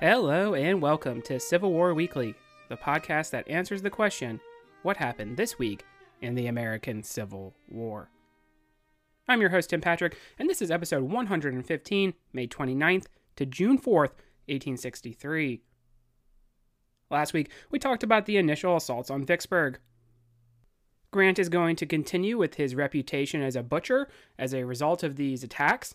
Hello and welcome to Civil War Weekly, the podcast that answers the question what happened this week in the American Civil War? I'm your host, Tim Patrick, and this is episode 115, May 29th to June 4th, 1863. Last week, we talked about the initial assaults on Vicksburg. Grant is going to continue with his reputation as a butcher as a result of these attacks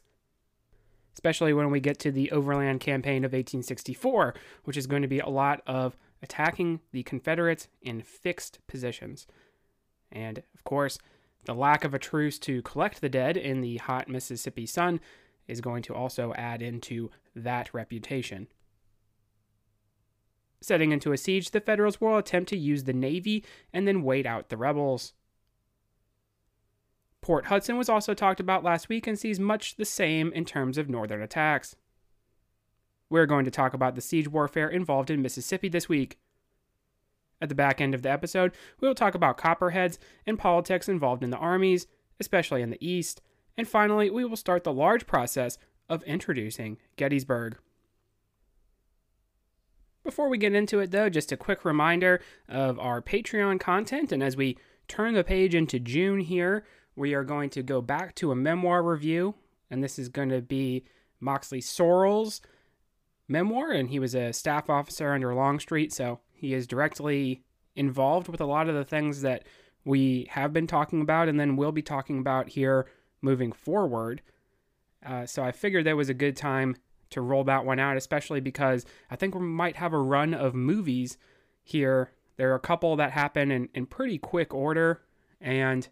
especially when we get to the Overland Campaign of 1864, which is going to be a lot of attacking the Confederates in fixed positions. And of course, the lack of a truce to collect the dead in the hot Mississippi sun is going to also add into that reputation. Setting into a siege, the Federals will attempt to use the Navy and then wait out the rebels. Port Hudson was also talked about last week and sees much the same in terms of northern attacks. We're going to talk about the siege warfare involved in Mississippi this week. At the back end of the episode, we will talk about copperheads and politics involved in the armies, especially in the East. And finally, we will start the large process of introducing Gettysburg. Before we get into it, though, just a quick reminder of our Patreon content. And as we turn the page into June here, we are going to go back to a memoir review, and this is going to be Moxley Sorrel's memoir, and he was a staff officer under Longstreet, so he is directly involved with a lot of the things that we have been talking about and then will be talking about here moving forward. Uh, so I figured that was a good time to roll that one out, especially because I think we might have a run of movies here. There are a couple that happen in, in pretty quick order, and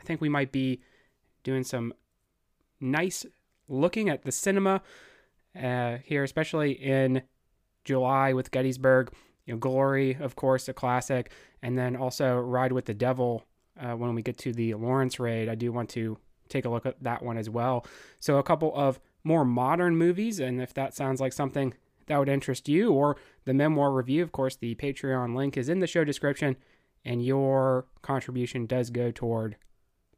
I think we might be doing some nice looking at the cinema uh, here, especially in July with Gettysburg. You know, Glory, of course, a classic, and then also Ride with the Devil. Uh, when we get to the Lawrence raid, I do want to take a look at that one as well. So a couple of more modern movies, and if that sounds like something that would interest you, or the memoir review, of course, the Patreon link is in the show description, and your contribution does go toward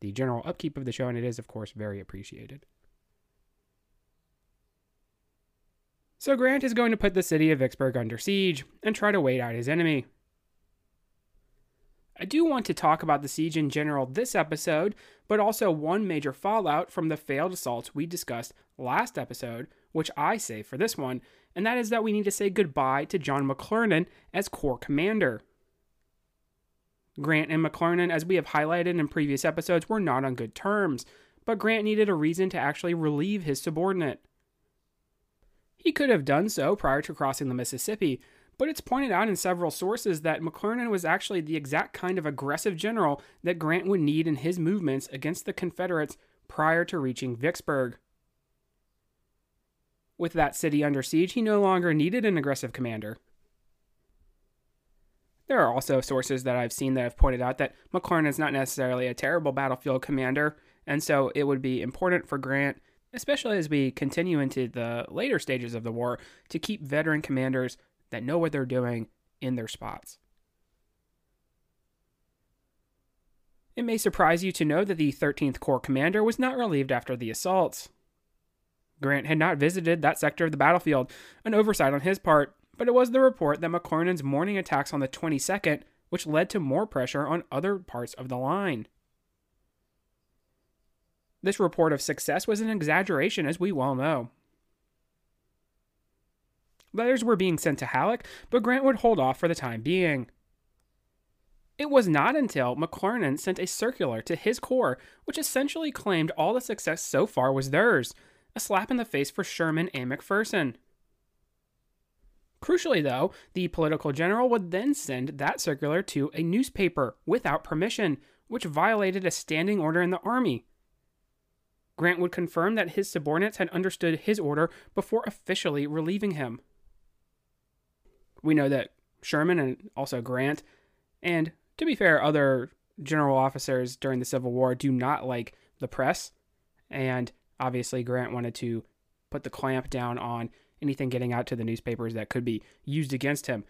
the general upkeep of the show, and it is, of course, very appreciated. So Grant is going to put the city of Vicksburg under siege and try to wait out his enemy. I do want to talk about the siege in general this episode, but also one major fallout from the failed assaults we discussed last episode, which I say for this one, and that is that we need to say goodbye to John McClernand as Corps Commander. Grant and McClernand, as we have highlighted in previous episodes, were not on good terms, but Grant needed a reason to actually relieve his subordinate. He could have done so prior to crossing the Mississippi, but it's pointed out in several sources that McClernand was actually the exact kind of aggressive general that Grant would need in his movements against the Confederates prior to reaching Vicksburg. With that city under siege, he no longer needed an aggressive commander. There are also sources that I've seen that have pointed out that McClernand is not necessarily a terrible battlefield commander, and so it would be important for Grant, especially as we continue into the later stages of the war, to keep veteran commanders that know what they're doing in their spots. It may surprise you to know that the 13th Corps commander was not relieved after the assaults. Grant had not visited that sector of the battlefield, an oversight on his part, but it was the report that McClernand's morning attacks on the 22nd which led to more pressure on other parts of the line. This report of success was an exaggeration, as we well know. Letters were being sent to Halleck, but Grant would hold off for the time being. It was not until McClernand sent a circular to his corps, which essentially claimed all the success so far was theirs, a slap in the face for Sherman and McPherson. Crucially, though, the political general would then send that circular to a newspaper without permission, which violated a standing order in the Army. Grant would confirm that his subordinates had understood his order before officially relieving him. We know that Sherman and also Grant, and to be fair, other general officers during the Civil War do not like the press, and obviously Grant wanted to put the clamp down on anything getting out to the newspapers that could be used against him.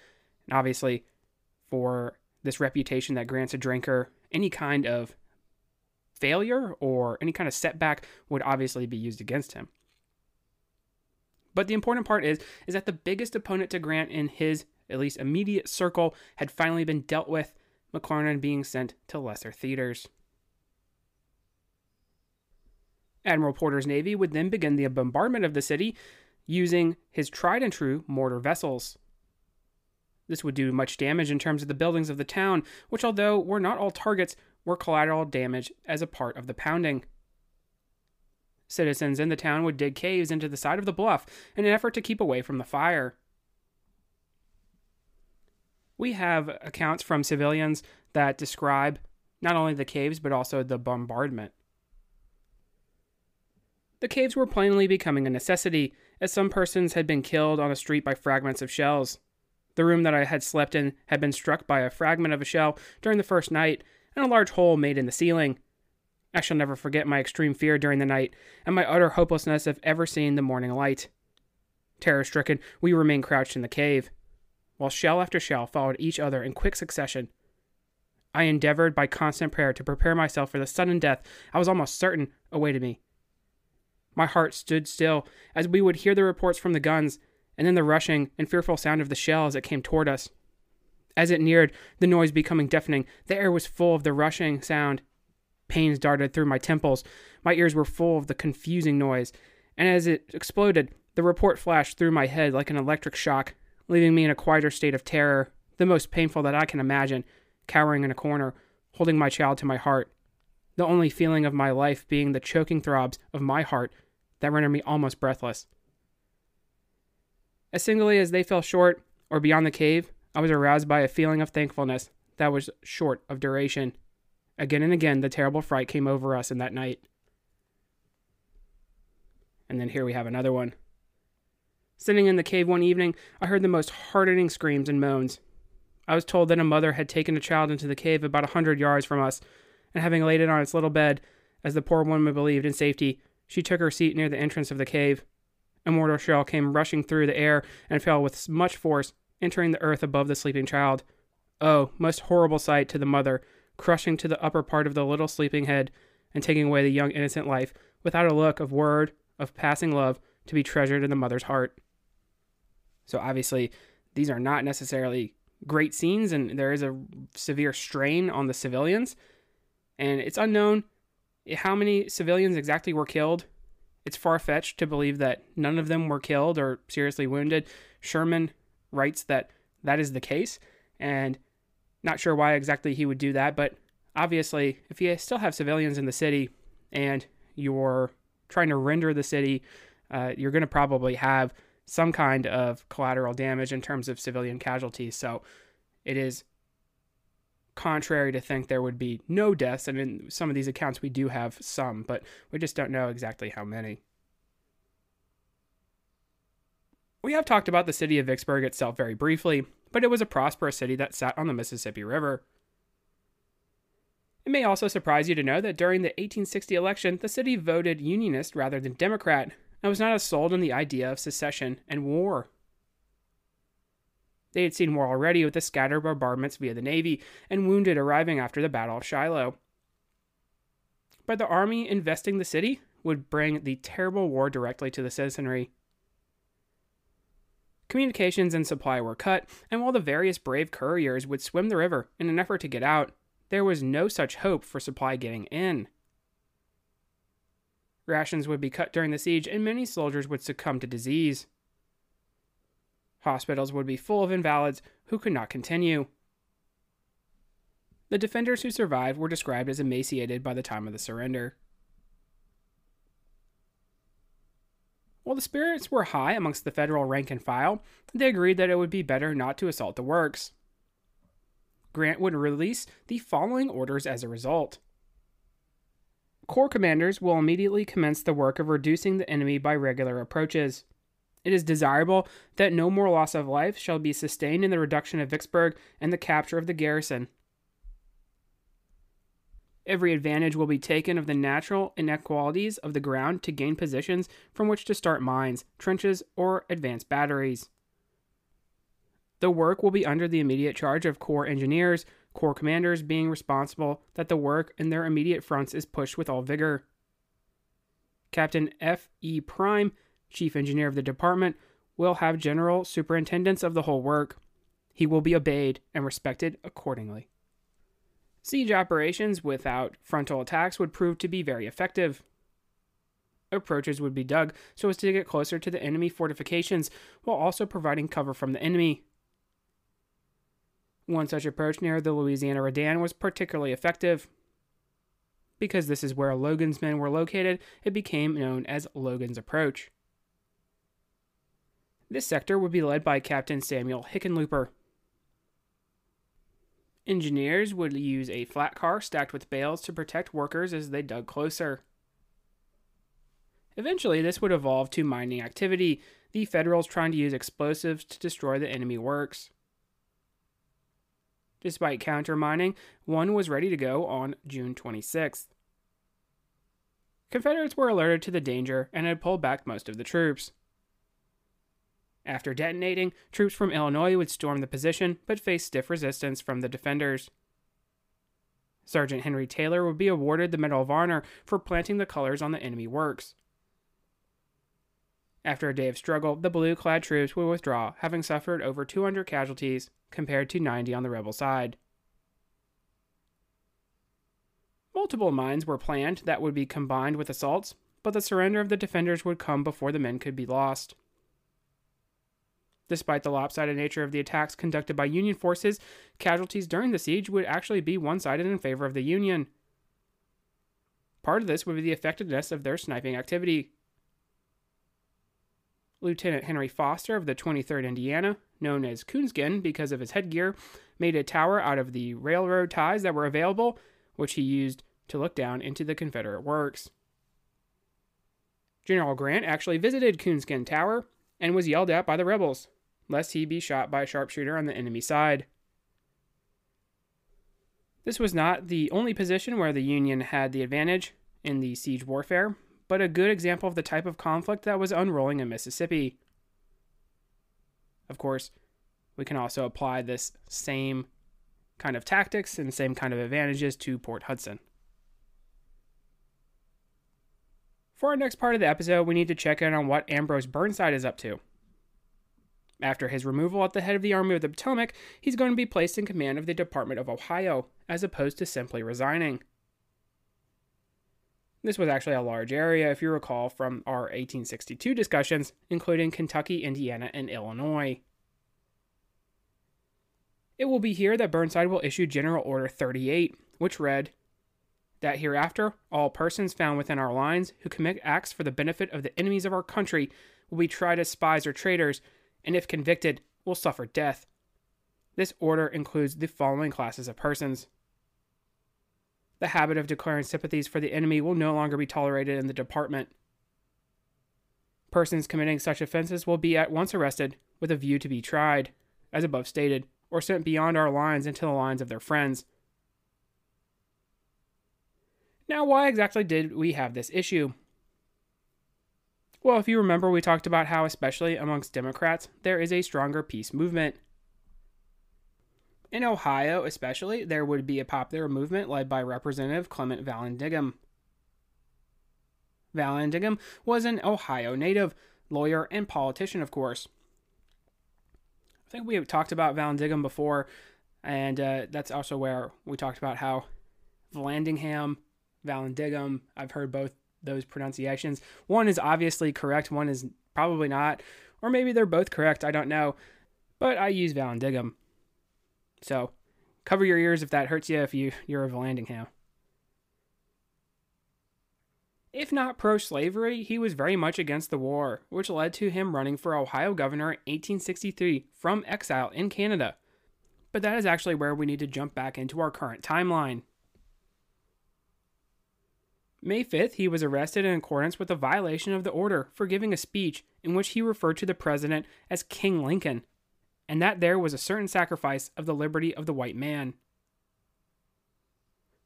And obviously, for this reputation that Grant's a drinker, any kind of failure or any kind of setback would obviously be used against him. But the important part is is that the biggest opponent to Grant in his at least immediate circle had finally been dealt with, McClernand being sent to lesser theaters. Admiral Porter's navy would then begin the bombardment of the city using his tried and true mortar vessels. This would do much damage in terms of the buildings of the town, which, although were not all targets, were collateral damage as a part of the pounding. Citizens in the town would dig caves into the side of the bluff in an effort to keep away from the fire. We have accounts from civilians that describe not only the caves but also the bombardment. The caves were plainly becoming a necessity, as some persons had been killed on the street by fragments of shells. The room that I had slept in had been struck by a fragment of a shell during the first night, and a large hole made in the ceiling. I shall never forget my extreme fear during the night, and my utter hopelessness of ever seeing the morning light. Terror stricken, we remained crouched in the cave, while shell after shell followed each other in quick succession. I endeavored by constant prayer to prepare myself for the sudden death I was almost certain awaited me. My heart stood still as we would hear the reports from the guns, and then the rushing and fearful sound of the shell as it came toward us. As it neared, the noise becoming deafening, the air was full of the rushing sound. Pains darted through my temples. My ears were full of the confusing noise, and as it exploded, the report flashed through my head like an electric shock, leaving me in a quieter state of terror, the most painful that I can imagine, cowering in a corner, holding my child to my heart, the only feeling of my life being the choking throbs of my heart that rendered me almost breathless. As singly as they fell short or beyond the cave, I was aroused by a feeling of thankfulness that was short of duration. Again and again, the terrible fright came over us in that night. And then here we have another one. Sitting in the cave one evening, I heard the most heartening screams and moans. I was told that a mother had taken a child into the cave about a hundred yards from us, and having laid it on its little bed, as the poor woman believed in safety, she took her seat near the entrance of the cave. A mortar shell came rushing through the air and fell with much force, entering the earth above the sleeping child. Oh, most horrible sight to the mother, crushing to the upper part of the little sleeping head and taking away the young innocent life without a look of word of passing love to be treasured in the mother's heart. So obviously, these are not necessarily great scenes, and there is a severe strain on the civilians. And it's unknown how many civilians exactly were killed. It's far fetched to believe that none of them were killed or seriously wounded. Sherman writes that that is the case, and not sure why exactly he would do that, but obviously, if you still have civilians in the city and you're trying to render the city, uh, you're going to probably have some kind of collateral damage in terms of civilian casualties. So it is contrary to think there would be no deaths. And in some of these accounts, we do have some, but we just don't know exactly how many. We have talked about the city of Vicksburg itself very briefly, but it was a prosperous city that sat on the Mississippi River. It may also surprise you to know that during the 1860 election, the city voted Unionist rather than Democrat, and was not as sold on the idea of secession and war. They had seen war already with the scattered bombardments via the Navy and wounded arriving after the Battle of Shiloh. But the Army investing the city would bring the terrible war directly to the citizenry. Communications and supply were cut, and while the various brave couriers would swim the river in an effort to get out, there was no such hope for supply getting in. Rations would be cut during the siege, and many soldiers would succumb to disease. Hospitals would be full of invalids who could not continue. The defenders who survived were described as emaciated by the time of the surrender. While the spirits were high amongst the federal rank and file, they agreed that it would be better not to assault the works. Grant would release the following orders as a result. Corps commanders will immediately commence the work of reducing the enemy by regular approaches. It is desirable that no more loss of life shall be sustained in the reduction of Vicksburg and the capture of the garrison. Every advantage will be taken of the natural inequalities of the ground to gain positions from which to start mines, trenches, or advance batteries. The work will be under the immediate charge of Corps engineers, Corps commanders being responsible that the work in their immediate fronts is pushed with all vigor. Captain F. E. Prime chief engineer of the department, will have general superintendence of the whole work. He will be obeyed and respected accordingly. Siege operations without frontal attacks would prove to be very effective. Approaches would be dug so as to get closer to the enemy fortifications while also providing cover from the enemy. One such approach near the Louisiana Redan was particularly effective. Because this is where Logan's men were located, it became known as Logan's Approach. This sector would be led by Captain Samuel Hickenlooper. Engineers would use a flat car stacked with bales to protect workers as they dug closer. Eventually, this would evolve to mining activity, the Federals trying to use explosives to destroy the enemy works. Despite countermining, one was ready to go on June 26th. Confederates were alerted to the danger and had pulled back most of the troops. After detonating, troops from Illinois would storm the position but face stiff resistance from the defenders. Sergeant Henry Taylor would be awarded the Medal of Honor for planting the colors on the enemy works. After a day of struggle, the blue clad troops would withdraw, having suffered over 200 casualties, compared to 90 on the rebel side. Multiple mines were planned that would be combined with assaults, but the surrender of the defenders would come before the men could be lost. Despite the lopsided nature of the attacks conducted by Union forces, casualties during the siege would actually be one sided in favor of the Union. Part of this would be the effectiveness of their sniping activity. Lieutenant Henry Foster of the 23rd Indiana, known as Coonskin because of his headgear, made a tower out of the railroad ties that were available, which he used to look down into the Confederate works. General Grant actually visited Coonskin Tower and was yelled at by the rebels, lest he be shot by a sharpshooter on the enemy side. This was not the only position where the Union had the advantage in the siege warfare, but a good example of the type of conflict that was unrolling in Mississippi. Of course, we can also apply this same kind of tactics and same kind of advantages to Port Hudson. For our next part of the episode, we need to check in on what Ambrose Burnside is up to. After his removal at the head of the Army of the Potomac, he's going to be placed in command of the Department of Ohio, as opposed to simply resigning. This was actually a large area, if you recall, from our 1862 discussions, including Kentucky, Indiana, and Illinois. It will be here that Burnside will issue General Order 38, which read that hereafter all persons found within our lines who commit acts for the benefit of the enemies of our country will be tried as spies or traitors, and if convicted, will suffer death. This order includes the following classes of persons the habit of declaring sympathies for the enemy will no longer be tolerated in the department. Persons committing such offenses will be at once arrested with a view to be tried, as above stated, or sent beyond our lines into the lines of their friends. Now, why exactly did we have this issue? Well, if you remember, we talked about how, especially amongst Democrats, there is a stronger peace movement. In Ohio, especially, there would be a popular movement led by Representative Clement Vallandigham. Vallandigham was an Ohio native, lawyer, and politician, of course. I think we have talked about Vallandigham before, and uh, that's also where we talked about how Vallandigham, Vallandigham, I've heard both those pronunciations. One is obviously correct, one is probably not, or maybe they're both correct, I don't know. But I use Vallandigham. So cover your ears if that hurts you if you, you're a Vallandigham. If not pro slavery, he was very much against the war, which led to him running for Ohio governor in 1863 from exile in Canada. But that is actually where we need to jump back into our current timeline. May 5th, he was arrested in accordance with a violation of the order for giving a speech in which he referred to the president as King Lincoln and that there was a certain sacrifice of the liberty of the white man.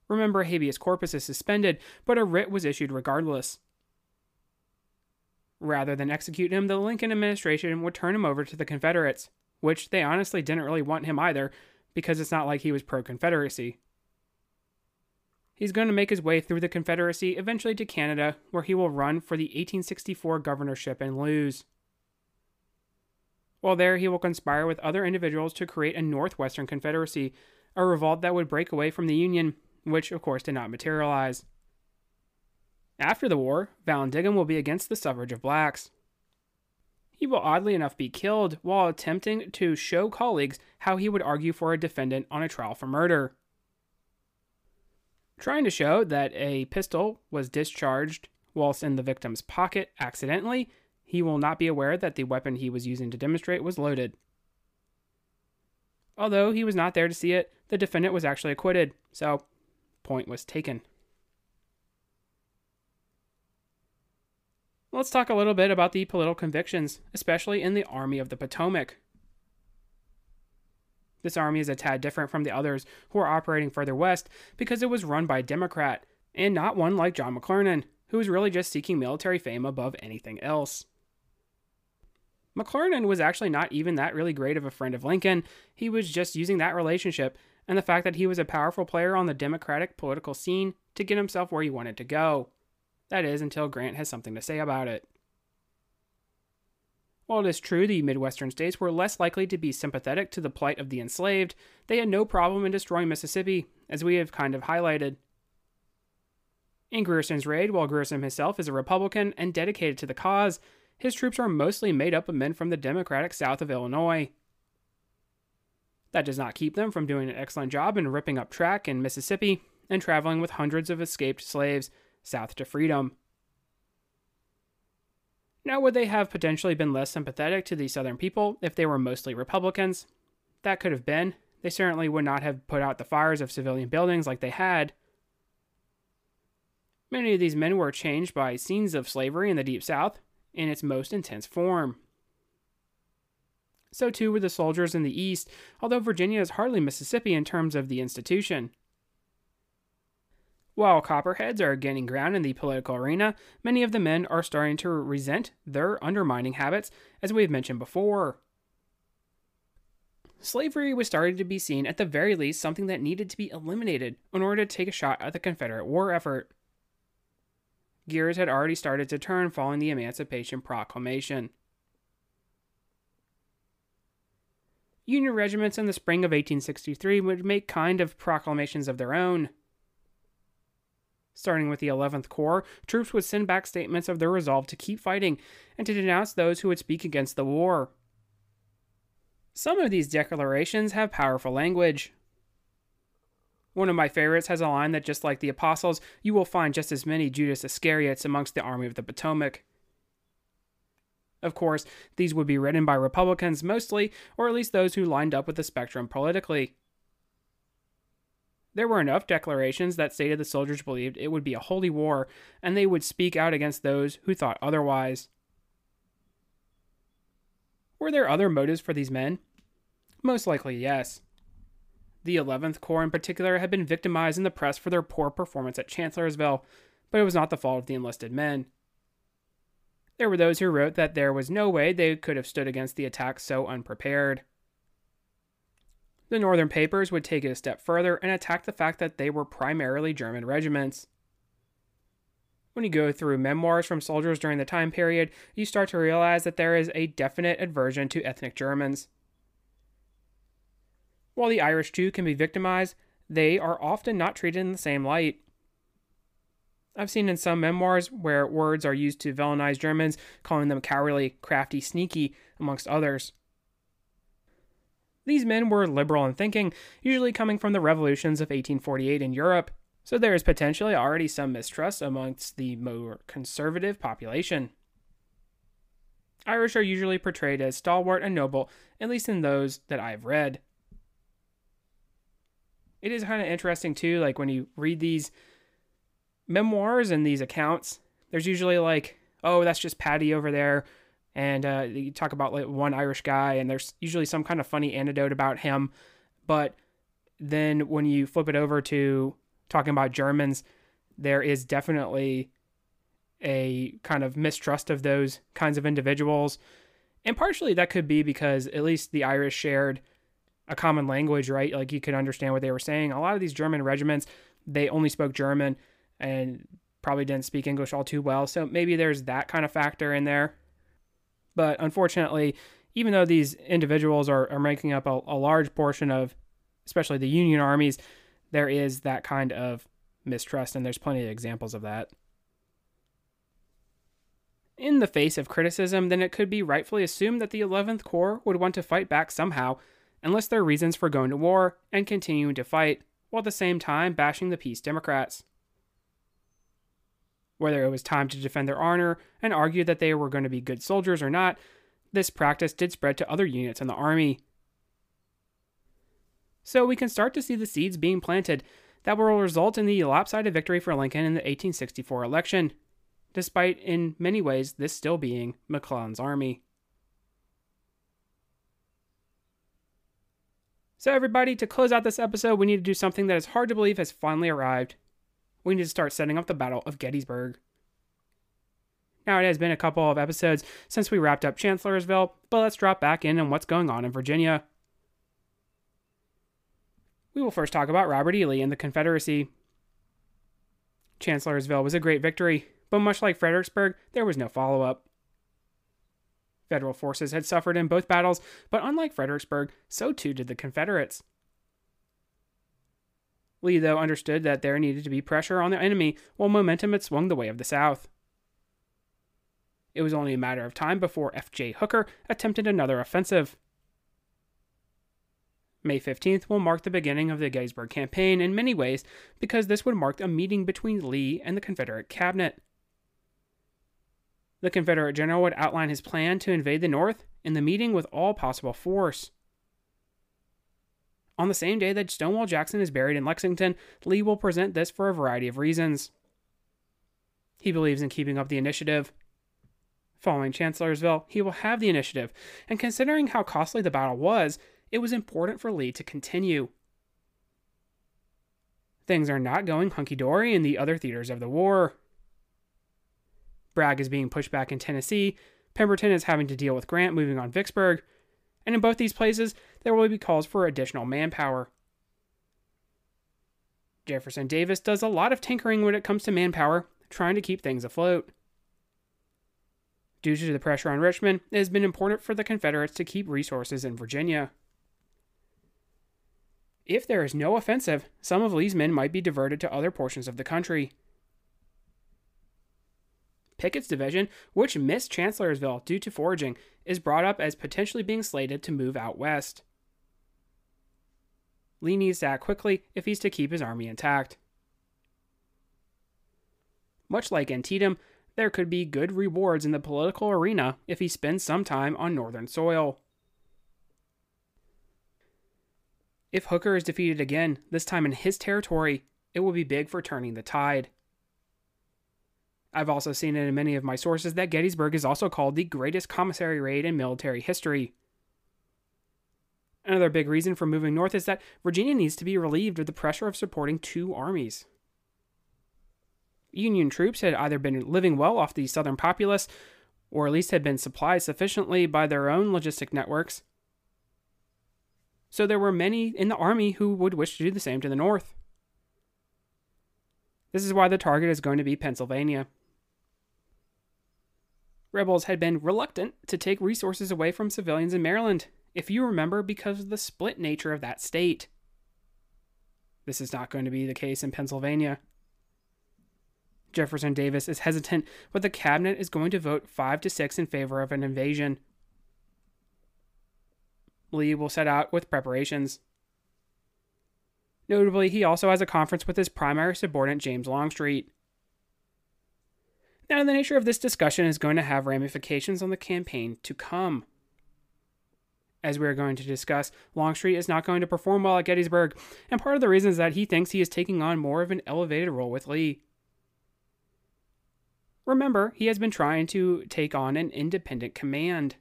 Remember, habeas corpus is suspended, but a writ was issued regardless. Rather than execute him, the Lincoln administration would turn him over to the Confederates, which they honestly didn't really want him either, because it's not like he was pro Confederacy. He's going to make his way through the Confederacy, eventually to Canada, where he will run for the 1864 governorship and lose. While there, he will conspire with other individuals to create a Northwestern Confederacy, a revolt that would break away from the Union, which of course did not materialize. After the war, Vallandigham will be against the suffrage of blacks. He will oddly enough be killed while attempting to show colleagues how he would argue for a defendant on a trial for murder. Trying to show that a pistol was discharged whilst in the victim's pocket accidentally, he will not be aware that the weapon he was using to demonstrate was loaded. Although he was not there to see it, the defendant was actually acquitted, so point was taken. Let's talk a little bit about the political convictions, especially in the Army of the Potomac. This army is a tad different from the others who are operating further west because it was run by a Democrat, and not one like John McClernand, who was really just seeking military fame above anything else. McClernand was actually not even that really great of a friend of Lincoln. He was just using that relationship and the fact that he was a powerful player on the Democratic political scene to get himself where he wanted to go. That is, until Grant has something to say about it. While it is true the Midwestern states were less likely to be sympathetic to the plight of the enslaved, they had no problem in destroying Mississippi, as we have kind of highlighted. In Grierson's raid, while Grierson himself is a Republican and dedicated to the cause, his troops are mostly made up of men from the Democratic South of Illinois. That does not keep them from doing an excellent job in ripping up track in Mississippi and traveling with hundreds of escaped slaves south to freedom. Now, would they have potentially been less sympathetic to the Southern people if they were mostly Republicans? That could have been. They certainly would not have put out the fires of civilian buildings like they had. Many of these men were changed by scenes of slavery in the Deep South, in its most intense form. So too were the soldiers in the East, although Virginia is hardly Mississippi in terms of the institution. While Copperheads are gaining ground in the political arena, many of the men are starting to resent their undermining habits, as we have mentioned before. Slavery was starting to be seen, at the very least, something that needed to be eliminated in order to take a shot at the Confederate war effort gears had already started to turn following the Emancipation Proclamation. Union regiments in the spring of 1863 would make kind of proclamations of their own. Starting with the 11th Corps, troops would send back statements of their resolve to keep fighting and to denounce those who would speak against the war. Some of these declarations have powerful language. One of my favorites has a line that, just like the apostles, you will find just as many Judas Iscariots amongst the army of the Potomac. Of course, these would be written by Republicans mostly, or at least those who lined up with the spectrum politically. There were enough declarations that stated the soldiers believed it would be a holy war, and they would speak out against those who thought otherwise. Were there other motives for these men? Most likely, yes. The 11th Corps in particular had been victimized in the press for their poor performance at Chancellorsville, but it was not the fault of the enlisted men. There were those who wrote that there was no way they could have stood against the attack so unprepared. The northern papers would take it a step further and attack the fact that they were primarily German regiments. When you go through memoirs from soldiers during the time period, you start to realize that there is a definite aversion to ethnic Germans. While the Irish too can be victimized, they are often not treated in the same light. I've seen in some memoirs where words are used to villainize Germans, calling them cowardly, crafty, sneaky, amongst others. These men were liberal in thinking, usually coming from the revolutions of 1848 in Europe, so there is potentially already some mistrust amongst the more conservative population. Irish are usually portrayed as stalwart and noble, at least in those that I've read it is kind of interesting too. Like when you read these memoirs and these accounts, there's usually like, oh, that's just Paddy over there. And uh, you talk about like one Irish guy, and there's usually some kind of funny anecdote about him. But then when you flip it over to talking about Germans, there is definitely a kind of mistrust of those kinds of individuals. And partially that could be because at least the Irish shared a common language, right? Like you could understand what they were saying. A lot of these German regiments, they only spoke German and probably didn't speak English all too well. So maybe there's that kind of factor in there. But unfortunately, even though these individuals are, are making up a, a large portion of, especially the Union armies, there is that kind of mistrust, and there's plenty of examples of that. In the face of criticism, then it could be rightfully assumed that the 11th Corps would want to fight back somehow, unless there are reasons for going to war and continuing to fight, while at the same time bashing the peace Democrats. Whether it was time to defend their honor and argue that they were going to be good soldiers or not, this practice did spread to other units in the army. So we can start to see the seeds being planted that will result in the lopsided victory for Lincoln in the 1864 election, despite in many ways this still being McClellan's army. So, everybody, to close out this episode, we need to do something that is hard to believe has finally arrived. We need to start setting up the Battle of Gettysburg. Now, it has been a couple of episodes since we wrapped up Chancellorsville, but let's drop back in on what's going on in Virginia. We will first talk about Robert E. Lee and the Confederacy. Chancellorsville was a great victory, but much like Fredericksburg, there was no follow up. Federal forces had suffered in both battles, but unlike Fredericksburg, so too did the Confederates. Lee, though, understood that there needed to be pressure on the enemy while momentum had swung the way of the South. It was only a matter of time before F.J. Hooker attempted another offensive. May 15th will mark the beginning of the Gettysburg Campaign in many ways because this would mark a meeting between Lee and the Confederate cabinet. The Confederate general would outline his plan to invade the North in the meeting with all possible force. On the same day that Stonewall Jackson is buried in Lexington, Lee will present this for a variety of reasons. He believes in keeping up the initiative. Following Chancellorsville, he will have the initiative, and considering how costly the battle was, it was important for Lee to continue. Things are not going hunky dory in the other theaters of the war. Bragg is being pushed back in Tennessee, Pemberton is having to deal with Grant moving on Vicksburg, and in both these places, there will be calls for additional manpower. Jefferson Davis does a lot of tinkering when it comes to manpower, trying to keep things afloat. Due to the pressure on Richmond, it has been important for the Confederates to keep resources in Virginia. If there is no offensive, some of Lee's men might be diverted to other portions of the country. Pickett's division, which missed Chancellorsville due to foraging, is brought up as potentially being slated to move out west. Lee needs to act quickly if he's to keep his army intact. Much like Antietam, there could be good rewards in the political arena if he spends some time on northern soil. If Hooker is defeated again, this time in his territory, it will be big for turning the tide. I've also seen it in many of my sources that Gettysburg is also called the greatest commissary raid in military history. Another big reason for moving north is that Virginia needs to be relieved of the pressure of supporting two armies. Union troops had either been living well off the southern populace, or at least had been supplied sufficiently by their own logistic networks, so there were many in the army who would wish to do the same to the north. This is why the target is going to be Pennsylvania. Rebels had been reluctant to take resources away from civilians in Maryland, if you remember, because of the split nature of that state. This is not going to be the case in Pennsylvania. Jefferson Davis is hesitant, but the cabinet is going to vote 5 to 6 in favor of an invasion. Lee will set out with preparations. Notably, he also has a conference with his primary subordinate, James Longstreet. Now, the nature of this discussion is going to have ramifications on the campaign to come. As we are going to discuss, Longstreet is not going to perform well at Gettysburg, and part of the reason is that he thinks he is taking on more of an elevated role with Lee. Remember, he has been trying to take on an independent command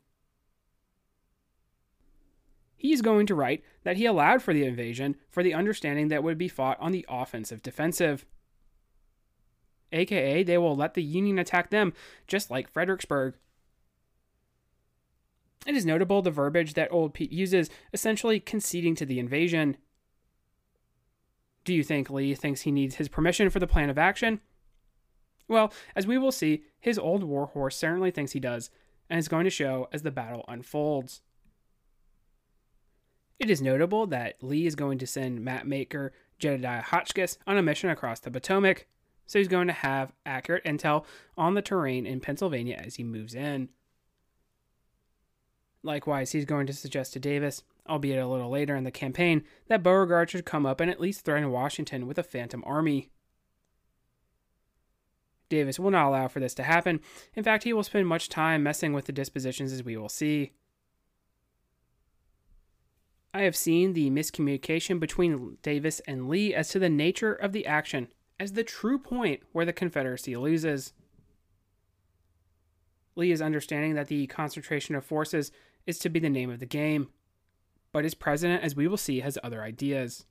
He is going to write that he allowed for the invasion for the understanding that would be fought on the offensive defensive. AKA, they will let the Union attack them, just like Fredericksburg. It is notable the verbiage that Old Pete uses, essentially conceding to the invasion. Do you think Lee thinks he needs his permission for the plan of action? Well, as we will see, his old warhorse certainly thinks he does, and is going to show as the battle unfolds. It is notable that Lee is going to send mapmaker Jedediah Hotchkiss on a mission across the Potomac, so he's going to have accurate intel on the terrain in Pennsylvania as he moves in. Likewise, he's going to suggest to Davis, albeit a little later in the campaign, that Beauregard should come up and at least threaten Washington with a phantom army. Davis will not allow for this to happen. In fact, he will spend much time messing with the dispositions as we will see. I have seen the miscommunication between Davis and Lee as to the nature of the action as the true point where the Confederacy loses. Lee is understanding that the concentration of forces is to be the name of the game, but his president, as we will see, has other ideas.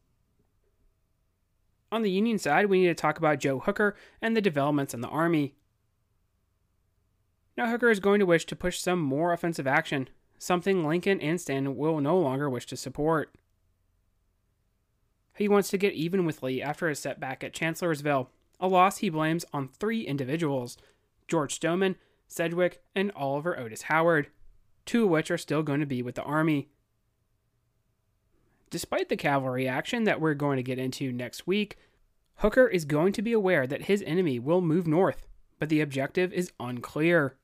On the Union side, we need to talk about Joe Hooker and the developments in the Army. Now, Hooker is going to wish to push some more offensive action, something Lincoln and Stanton will no longer wish to support. He wants to get even with Lee after a setback at Chancellorsville, a loss he blames on three individuals George Stoneman, Sedgwick, and Oliver Otis Howard, two of which are still going to be with the Army. Despite the cavalry action that we're going to get into next week, Hooker is going to be aware that his enemy will move north, but the objective is unclear.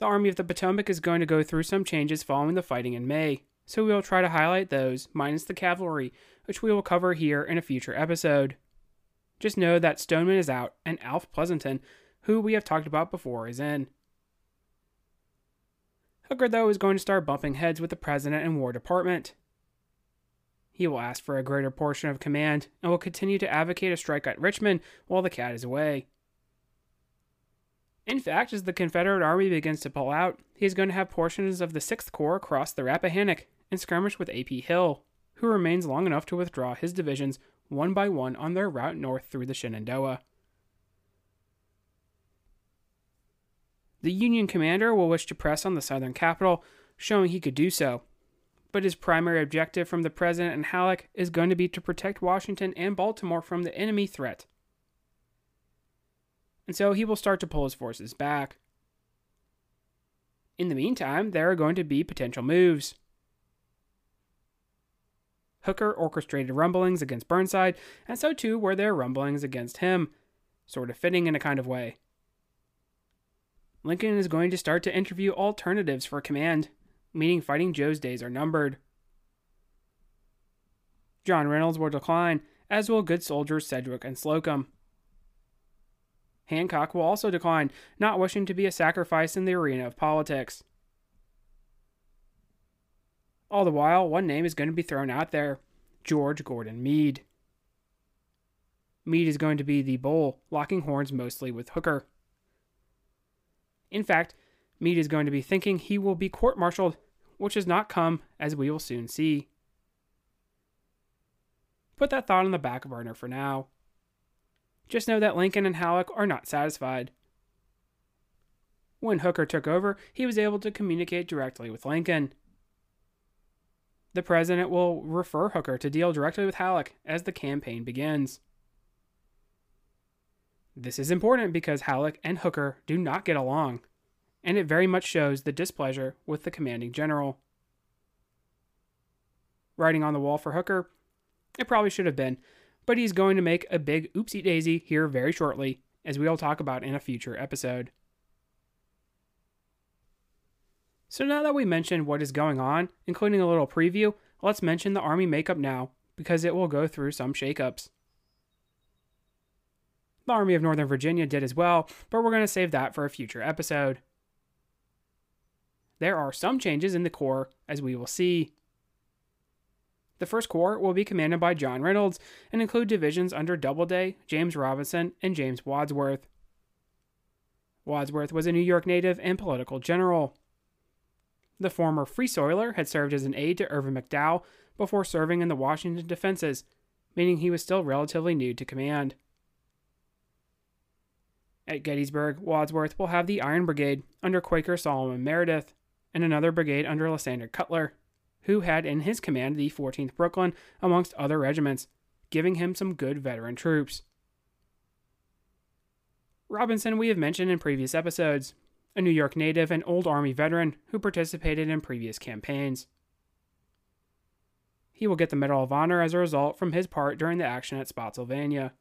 The Army of the Potomac is going to go through some changes following the fighting in May, so we will try to highlight those, minus the cavalry, which we will cover here in a future episode. Just know that Stoneman is out and Alf Pleasonton, who we have talked about before, is in. Hooker, though, is going to start bumping heads with the President and War Department. He will ask for a greater portion of command and will continue to advocate a strike at Richmond while the cat is away. In fact, as the Confederate Army begins to pull out, he is going to have portions of the 6th Corps cross the Rappahannock and skirmish with A.P. Hill, who remains long enough to withdraw his divisions one by one on their route north through the Shenandoah. The Union commander will wish to press on the Southern capital, showing he could do so. But his primary objective from the President and Halleck is going to be to protect Washington and Baltimore from the enemy threat and so he will start to pull his forces back. In the meantime, there are going to be potential moves. Hooker orchestrated rumblings against Burnside, and so too were there rumblings against him, sort of fitting in a kind of way. Lincoln is going to start to interview alternatives for command, meaning Fighting Joe's days are numbered. John Reynolds will decline, as will good soldiers Sedgwick and Slocum. Hancock will also decline, not wishing to be a sacrifice in the arena of politics. All the while, one name is going to be thrown out there George Gordon Meade. Meade is going to be the bull, locking horns mostly with Hooker. In fact, Meade is going to be thinking he will be court martialed, which has not come, as we will soon see. Put that thought on the back burner for now. Just know that Lincoln and Halleck are not satisfied. When Hooker took over, he was able to communicate directly with Lincoln. The president will refer Hooker to deal directly with Halleck as the campaign begins. This is important because Halleck and Hooker do not get along, and it very much shows the displeasure with the commanding general. Writing on the wall for Hooker, it probably should have been but he's going to make a big oopsie daisy here very shortly, as we'll talk about in a future episode. So now that we mentioned what is going on, including a little preview, let's mention the Army makeup now, because it will go through some shakeups. The Army of Northern Virginia did as well, but we're going to save that for a future episode. There are some changes in the Corps, as we will see. The First Corps will be commanded by John Reynolds and include divisions under Doubleday, James Robinson, and James Wadsworth. Wadsworth was a New York native and political general. The former Free Soiler had served as an aide to Irvin McDowell before serving in the Washington defenses, meaning he was still relatively new to command. At Gettysburg, Wadsworth will have the Iron Brigade under Quaker Solomon Meredith and another brigade under Lysander Cutler who had in his command the 14th Brooklyn amongst other regiments, giving him some good veteran troops. Robinson, we have mentioned in previous episodes, a New York native and old Army veteran who participated in previous campaigns. He will get the Medal of Honor as a result from his part during the action at Spotsylvania.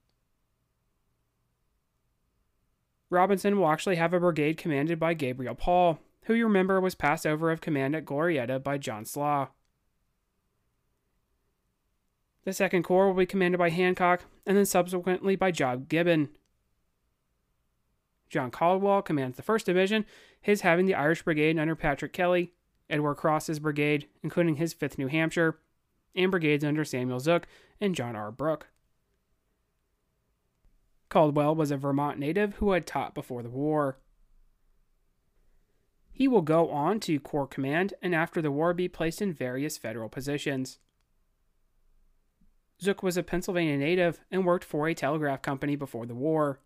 Robinson will actually have a brigade commanded by Gabriel Paul, who you remember was passed over of command at Glorieta by John Slough. The Second Corps will be commanded by Hancock, and then subsequently by John Gibbon. John Caldwell commands the 1st Division, his having the Irish Brigade under Patrick Kelly, Edward Cross's brigade, including his 5th New Hampshire, and brigades under Samuel Zook and John R. Brooke. Caldwell was a Vermont native who had taught before the war. He will go on to Corps Command and after the war be placed in various federal positions. Zook was a Pennsylvania native and worked for a telegraph company before the war.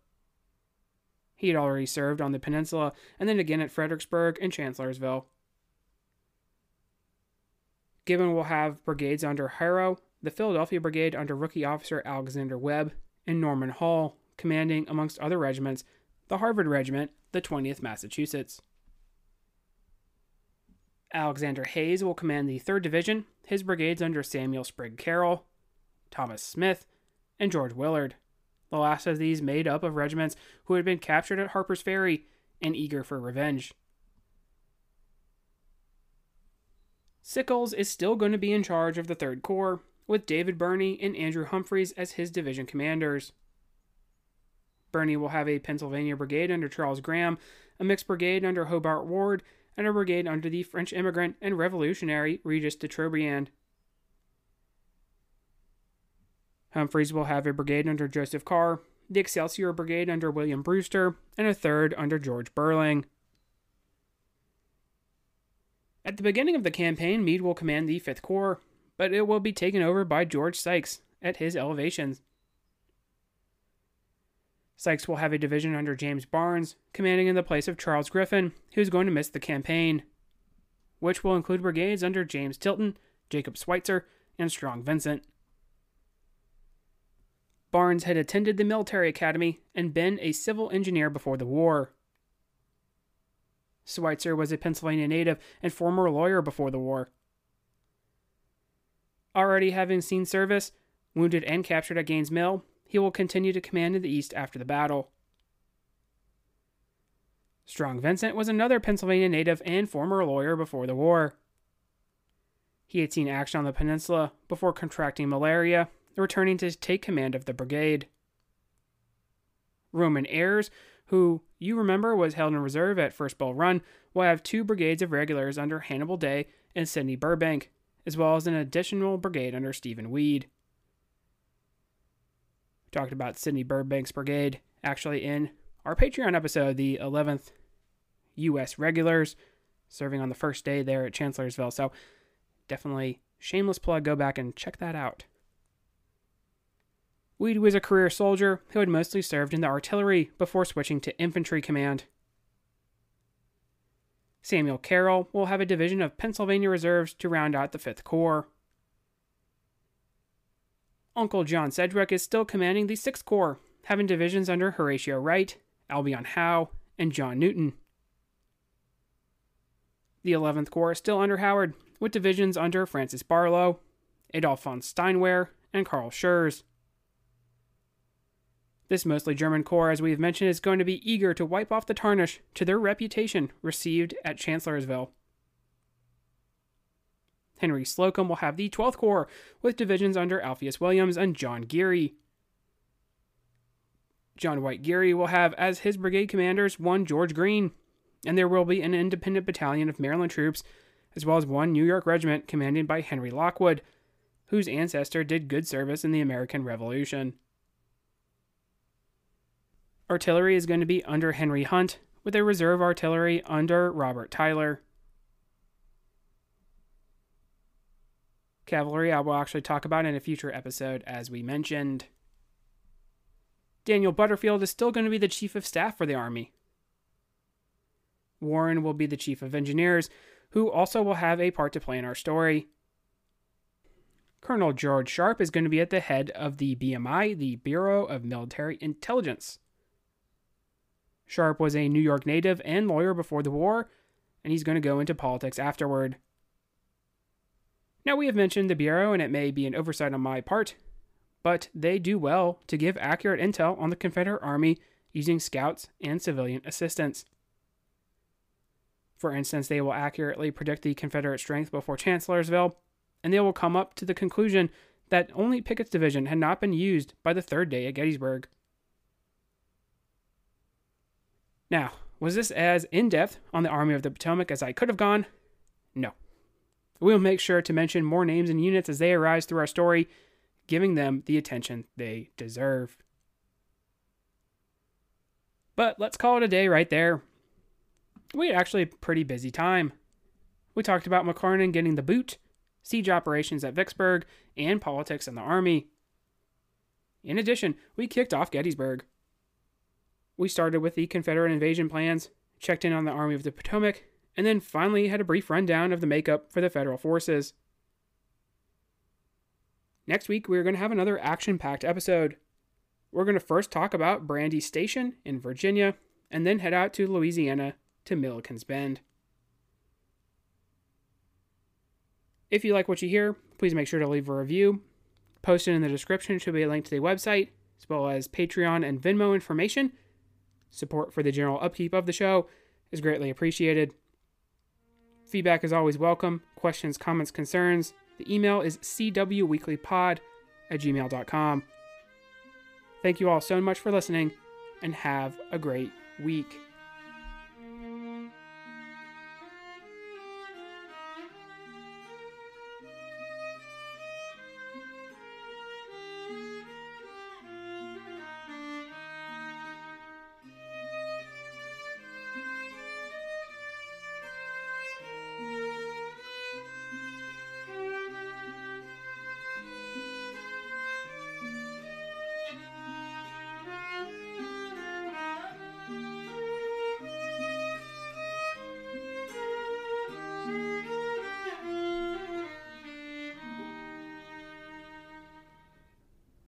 He had already served on the peninsula and then again at Fredericksburg and Chancellorsville. Gibbon will have brigades under Harrow, the Philadelphia Brigade under rookie officer Alexander Webb, and Norman Hall, commanding, amongst other regiments, the Harvard Regiment, the 20th Massachusetts. Alexander Hays will command the 3rd Division, his brigades under Samuel Sprigg Carroll, Thomas Smyth, and George Willard. The last of these made up of regiments who had been captured at Harper's Ferry and eager for revenge. Sickles is still going to be in charge of the 3rd Corps, with David Birney and Andrew Humphreys as his division commanders. Birney will have a Pennsylvania brigade under Charles Graham, a mixed brigade under Hobart Ward, and a brigade under the French immigrant and revolutionary Regis de Trobriand. Humphreys will have a brigade under Joseph Carr, the Excelsior Brigade under William Brewster, and a third under George Burling. At the beginning of the campaign, Meade will command the 5th Corps, but it will be taken over by George Sykes at his elevations. Sykes will have a division under James Barnes, commanding in the place of Charles Griffin, who is going to miss the campaign, which will include brigades under James Tilton, Jacob Sweitzer, and Strong Vincent. Barnes had attended the military academy and been a civil engineer before the war. Sweitzer was a Pennsylvania native and former lawyer before the war. Already having seen service, wounded and captured at Gaines Mill, he will continue to command in the east after the battle. Strong Vincent was another Pennsylvania native and former lawyer before the war. He had seen action on the peninsula before contracting malaria, returning to take command of the brigade. Romeyn Ayres, who you remember was held in reserve at First Bull Run, will have two brigades of regulars under Hannibal Day and Sidney Burbank, as well as an additional brigade under Stephen Weed We talked about Sidney Burbank's brigade actually in our Patreon episode, the 11th U.S. regulars serving on the first day there at Chancellorsville. So definitely shameless plug. Go back and check that out. Weed was a career soldier who had mostly served in the artillery before switching to infantry command. Samuel Carroll will have a division of Pennsylvania Reserves to round out the 5th Corps. Uncle John Sedgwick is still commanding the 6th Corps, having divisions under Horatio Wright, Albion Howe, and John Newton. The 11th Corps is still under Howard, with divisions under Francis Barlow, Adolf von Steinwehr, and Carl Schurz. This mostly German corps, as we have mentioned, is going to be eager to wipe off the tarnish to their reputation received at Chancellorsville. Henry Slocum will have the 12th Corps, with divisions under Alpheus Williams and John Geary. John White Geary will have as his brigade commanders one George Greene, and there will be an independent battalion of Maryland troops, as well as one New York regiment commanded by Henry Lockwood, whose ancestor did good service in the American Revolution. Artillery is going to be under Henry Hunt, with a reserve artillery under Robert Tyler. Cavalry, I will actually talk about in a future episode, as we mentioned. Daniel Butterfield is still going to be the Chief of Staff for the Army. Warren will be the Chief of Engineers, who also will have a part to play in our story, Colonel George Sharpe is going to be at the head of the BMI, the Bureau of Military Intelligence. Sharpe was a New York native and lawyer before the war, and he's going to go into politics afterward. Now, we have mentioned the Bureau, and it may be an oversight on my part, but they do well to give accurate intel on the Confederate Army using scouts and civilian assistance. For instance, they will accurately predict the Confederate strength before Chancellorsville, and they will come up to the conclusion that only Pickett's division had not been used by the third day at Gettysburg. Now, was this as in depth on the Army of the Potomac as I could have gone? No. We will make sure to mention more names and units as they arise through our story, giving them the attention they deserve. But let's call it a day right there. We had actually a pretty busy time. We talked about McClernand getting the boot, siege operations at Vicksburg, and politics in the Army. In addition, we kicked off Gettysburg. We started with the Confederate invasion plans, checked in on the Army of the Potomac, and then finally had a brief rundown of the makeup for the Federal forces. Next week, we're going to have another action packed episode. We're going to first talk about Brandy Station in Virginia, and then head out to Louisiana to Milliken's Bend. If you like what you hear, please make sure to leave a review. Posted in the description should be a link to the website, as well as Patreon and Venmo information. Support for the general upkeep of the show is greatly appreciated. Feedback is always welcome. Questions, comments, concerns. The email is cwweeklypod at gmail.com. Thank you all so much for listening, and have a great week.